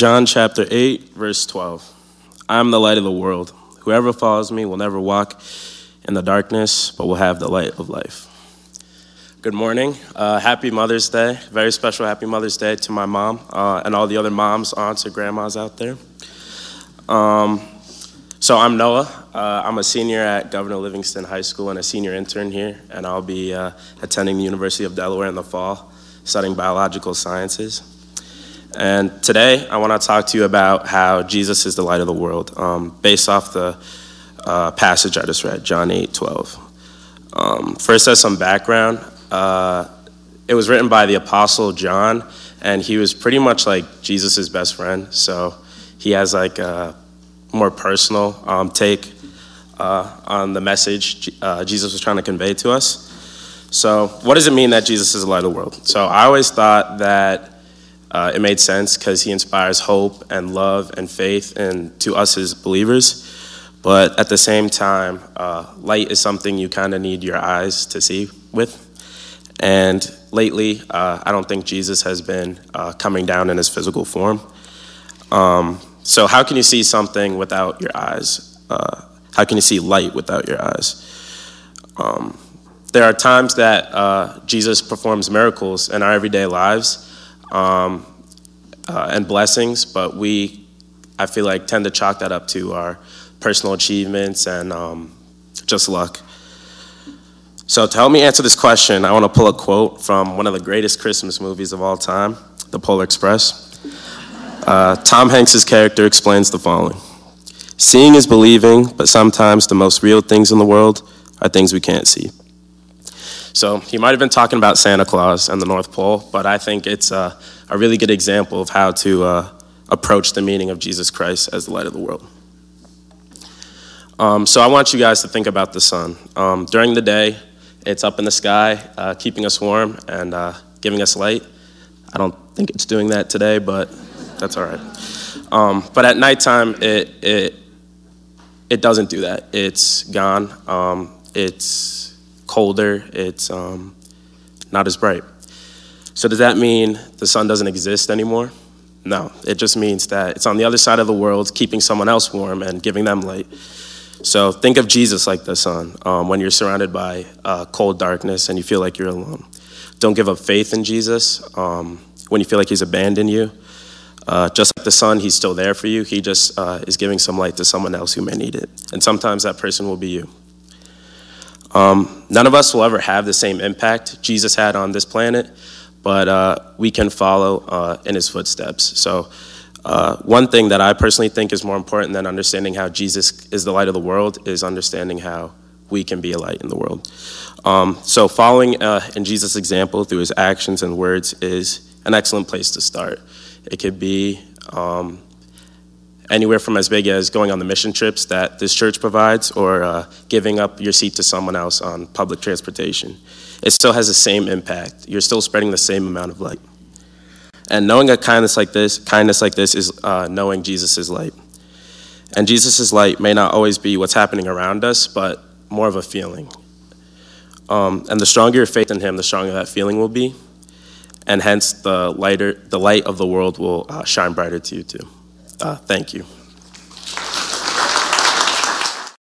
John chapter 8, verse 12. I am the light of the world. Whoever follows me will never walk in the darkness, but will have the light of life. Good morning. Uh, happy Mother's Day. Very special Happy Mother's Day to my mom uh, and all the other moms, aunts, or grandmas out there. Um, so I'm Noah. Uh, I'm a senior at Governor Livingston High School and a senior intern here, and I'll be uh, attending the University of Delaware in the fall, studying biological sciences. And today, I want to talk to you about how Jesus is the light of the world, um, based off the uh, passage I just read, John 8 12. Um, first, as some background, uh, it was written by the Apostle John, and he was pretty much like Jesus' best friend. So he has like a more personal um, take uh, on the message uh, Jesus was trying to convey to us. So, what does it mean that Jesus is the light of the world? So, I always thought that uh, it made sense because he inspires hope and love and faith and to us as believers. But at the same time, uh, light is something you kind of need your eyes to see with. And lately, uh, I don't think Jesus has been uh, coming down in his physical form. Um, so, how can you see something without your eyes? Uh, how can you see light without your eyes? Um, there are times that uh, Jesus performs miracles in our everyday lives um, uh, and blessings, but we, I feel like, tend to chalk that up to our personal achievements and um, just luck. So, to help me answer this question, I want to pull a quote from one of the greatest Christmas movies of all time, The Polar Express. Uh, Tom Hanks's character explains the following Seeing is believing, but sometimes the most real things in the world are things we can't see. So he might have been talking about Santa Claus and the North Pole, but I think it's a, a really good example of how to uh, approach the meaning of Jesus Christ as the light of the world. Um, so I want you guys to think about the sun. Um, during the day, it's up in the sky, uh, keeping us warm and uh, giving us light. I don't think it's doing that today, but that's all right. Um, but at nighttime, it, it, it doesn't do that. It's gone. Um, it's colder. It's um, not as bright. So does that mean the sun doesn't exist anymore? No. It just means that it's on the other side of the world, keeping someone else warm and giving them light. So think of Jesus like the sun um, when you're surrounded by uh, cold darkness and you feel like you're alone. Don't give up faith in Jesus um, when you feel like he's abandoned you. Uh, just like the sun, he's still there for you. He just uh, is giving some light to someone else who may need it. And sometimes that person will be you. Um, none of us will ever have the same impact Jesus had on this planet, but uh, we can follow uh, in his footsteps. So, uh, one thing that I personally think is more important than understanding how Jesus is the light of the world is understanding how we can be a light in the world. Um, so, following uh, in Jesus' example through his actions and words is an excellent place to start. It could be um, anywhere from as big as going on the mission trips that this church provides or uh, giving up your seat to someone else on public transportation. It still has the same impact. You're still spreading the same amount of light. And knowing a kindness like this, kindness like this is uh, knowing Jesus' light. And Jesus' light may not always be what's happening around us, but more of a feeling. Um, and the stronger your faith in Him, the stronger that feeling will be, and hence the lighter, the light of the world will uh, shine brighter to you too. Uh, thank you.